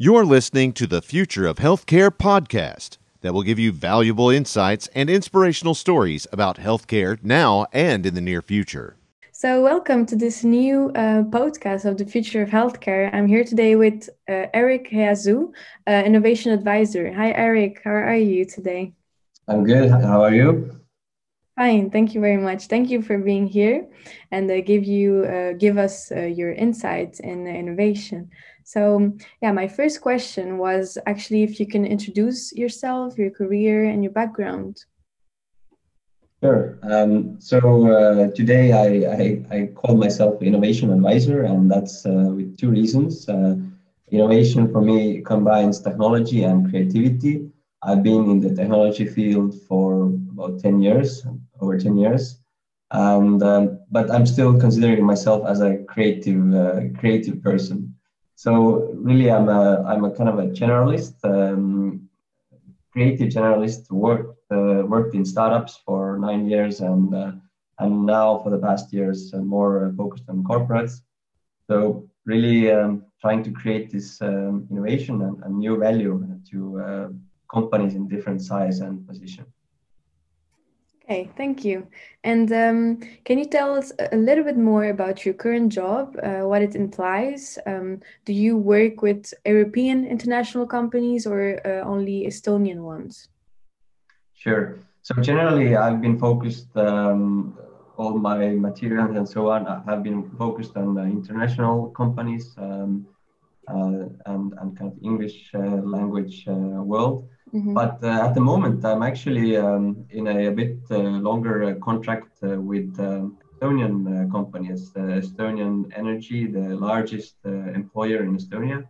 You're listening to the Future of Healthcare podcast that will give you valuable insights and inspirational stories about healthcare now and in the near future. So, welcome to this new uh, podcast of the future of healthcare. I'm here today with uh, Erik Ehasoo, uh, innovation advisor. Hi, Erik. How are you today? I'm good. How are you? Fine, thank you very much. Thank you for being here and uh, give you uh, give us uh, your insights in innovation. So yeah, my first question was actually if you can introduce yourself, your career, and your background. Sure. Um, so uh, today I, I, I, call myself innovation advisor, and that's uh, with two reasons. Uh, innovation for me combines technology and creativity. I've been in the technology field for about 10 years, over 10 years. And, um, but I'm still considering myself as a creative, uh, creative person. So really, I'm a, I'm a kind of a generalist, um, creative generalist. Worked uh, worked in startups for nine years, and uh, and now for the past years uh, more focused on corporates. So really um, trying to create this um, innovation and, and, new value to uh, companies in different size and position. Okay, thank you. And um, can you tell us a little bit more about your current job, uh, what it implies? Um, do you work with European international companies or uh, only Estonian ones? Sure. So generally, I've been focused. Um, all my materials and so on I have been focused on international companies um, uh, and, and kind of English uh, language uh, world. Mm-hmm. But uh, at the moment, I'm actually um, in a, a bit uh, longer uh, contract uh, with Estonian uh, companies, Estonian Energy, the largest uh, employer in Estonia,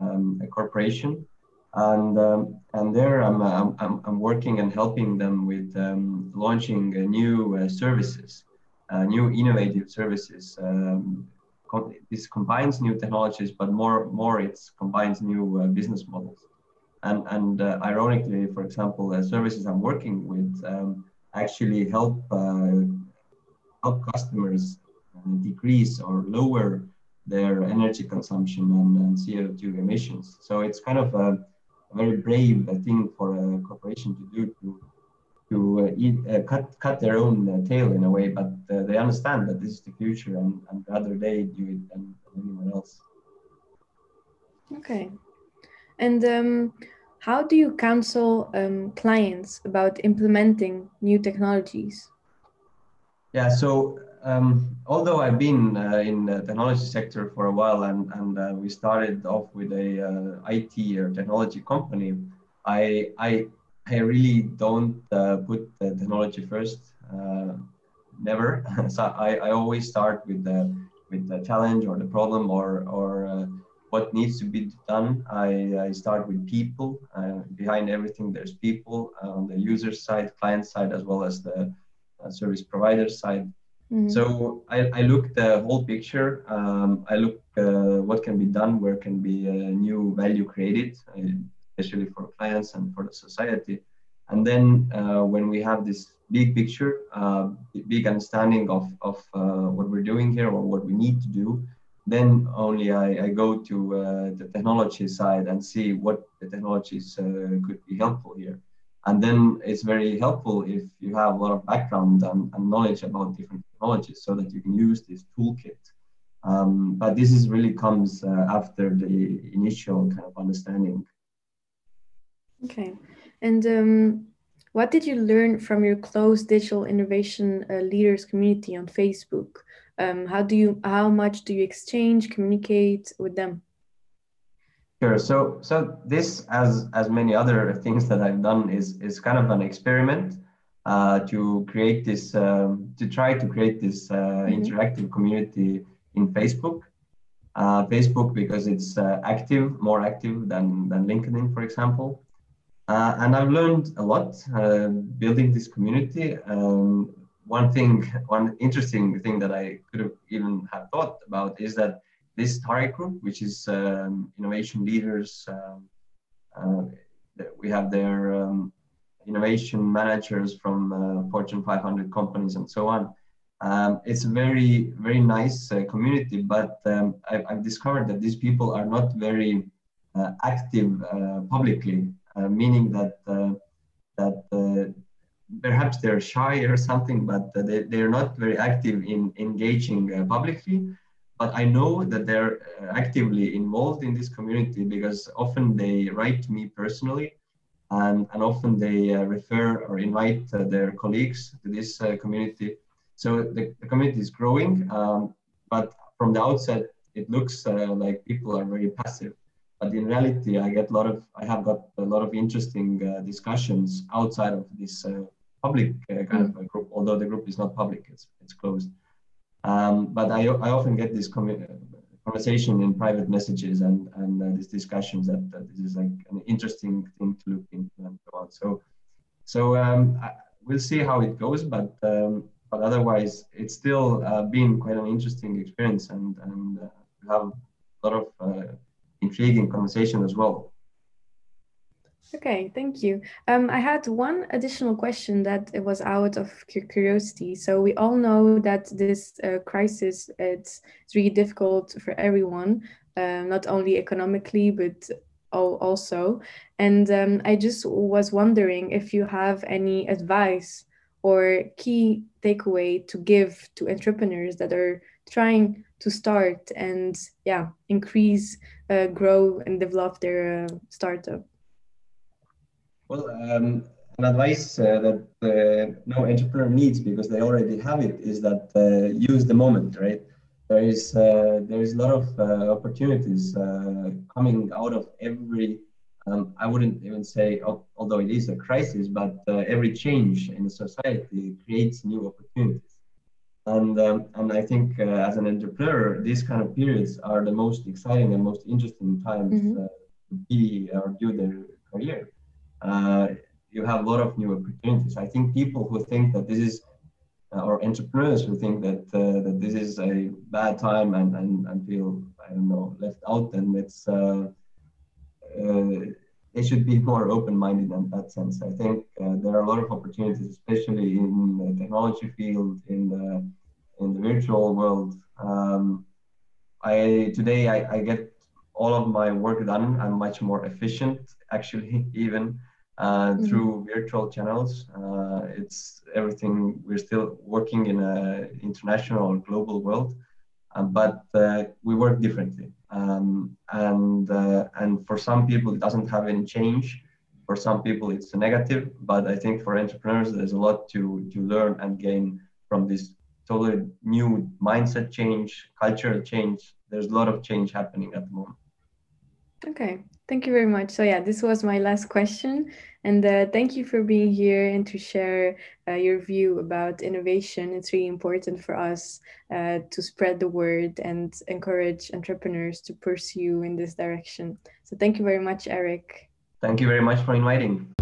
um, a corporation. And, um, and there I'm, I'm, I'm working and helping them with um, launching new services, new innovative services. Um, this combines new technologies, but more, more it combines new business models. And, and uh, ironically, for example, the services I'm working with um, actually help uh, help customers uh, decrease or lower their energy consumption and, and, CO2 emissions. So it's kind of a, very brave thing for a corporation to do to to uh, eat, uh, cut cut their own uh, tail in a way, but they understand that this is the future and, and rather they do it than anyone else. Okay, and um, how do you counsel um, clients about implementing new technologies? Yeah, so um, although I've been uh, in the technology sector for a while and, and uh, we started off with a uh, IT or technology company, I, I, I really don't uh, put the technology first, uh, never. so I, I always start with the, with the challenge or the problem or, or uh, what needs to be done. I, I start with people. Uh, behind everything, there's people uh, on the user side, client side, as well as the uh, service provider side. Mm-hmm. So I, I look the whole picture. Um, I look uh, what can be done, where can be uh, new value created, uh, especially for clients and for the society. And then when we have this big picture, big understanding of, of what we're doing here or what we need to do, then only I, I go to uh, the technology side and see what the technologies uh, could be helpful here. And then it's very helpful if you have a lot of background and, and knowledge about different technologies so that you can use this toolkit. Um, but this is really comes uh, after the initial kind of understanding. Okay. And um, what did you learn from your close digital innovation uh, leaders community on Facebook? Um, how do you how much do you exchange communicate with them sure so so this as as many other things that i've done is is kind of an experiment uh, to create this um, to try to create this uh, mm-hmm. interactive community in facebook uh, facebook because it's uh, active more active than than linkedin for example uh, and I've learned a lot uh, building this community. Um, one thing, one interesting thing that I could have even have thought about is that this target group, which is um, innovation leaders, um, uh, we have their um, innovation managers from uh, Fortune 500 companies and so on. Um, it's a very, very nice uh, community, but um, I, have discovered that these people are not very uh, active uh, publicly, uh, meaning that that perhaps they're shy or something, but they, they're not very active in engaging publicly. But I know that they're actively involved in this community because often they write to me personally and, and often they uh, refer or invite uh, their colleagues to this uh, community. So the, the community is growing, um, but from the outset, it looks like people are very passive but in reality i get a lot of i have got a lot of interesting uh, discussions outside of this uh, public uh, kind mm. of group although the group is not public it's it's closed um, but I, I often get this conversation in private messages and and uh, these discussions that, that, this is like an interesting thing to look into and so on so so um, I, we'll see how it goes but um, but otherwise it's still uh, been quite an interesting experience and and uh, have a lot of intriguing conversation as well. Okay, thank you. Um, I had one additional question that was out of curiosity. So we all know that this uh, crisis it's, it's really difficult for everyone, uh, not only economically but also. And um, I just was wondering if you have any advice or key takeaway to give to entrepreneurs that are trying to start and yeah increase uh, grow and develop their uh, startup well um, an advice uh, that uh, no entrepreneur needs because they already have it is that uh, use the moment right there is uh, there is a lot of opportunities coming out of every um, I wouldn't even say, although it is a crisis, but every change in society creates new opportunities. And, um, and I think uh, as an entrepreneur, these kind of periods are the most exciting and most interesting times mm-hmm. uh, to be or do their career. Uh, you have a lot of new opportunities. I think people who think that this is, uh, or entrepreneurs who think that uh, that this is a bad time and, and, and feel, I don't know, left out, then it's, uh, they should be more open-minded in that sense. I think uh, there are a lot of opportunities, especially in the technology field, in the in the virtual world. Um, I today I, I, get all of my work done. I'm much more efficient, actually, even uh, mm-hmm. through virtual channels. Uh, it's everything. We're still working in an international or global world, uh, but uh, we work differently. Um, and uh, and for some people, it doesn't have any change. For some people, it's a negative. But I think for entrepreneurs, there's a lot to to learn and gain from this totally new mindset change, cultural change. There's a lot of change happening at the moment. Okay, thank you very much. So yeah, this was my last question, and uh, thank you for being here and to share uh, your view about innovation. It's really important for us uh, to spread the word and encourage entrepreneurs to pursue in this direction. So thank you very much, Erik. Thank you very much for inviting.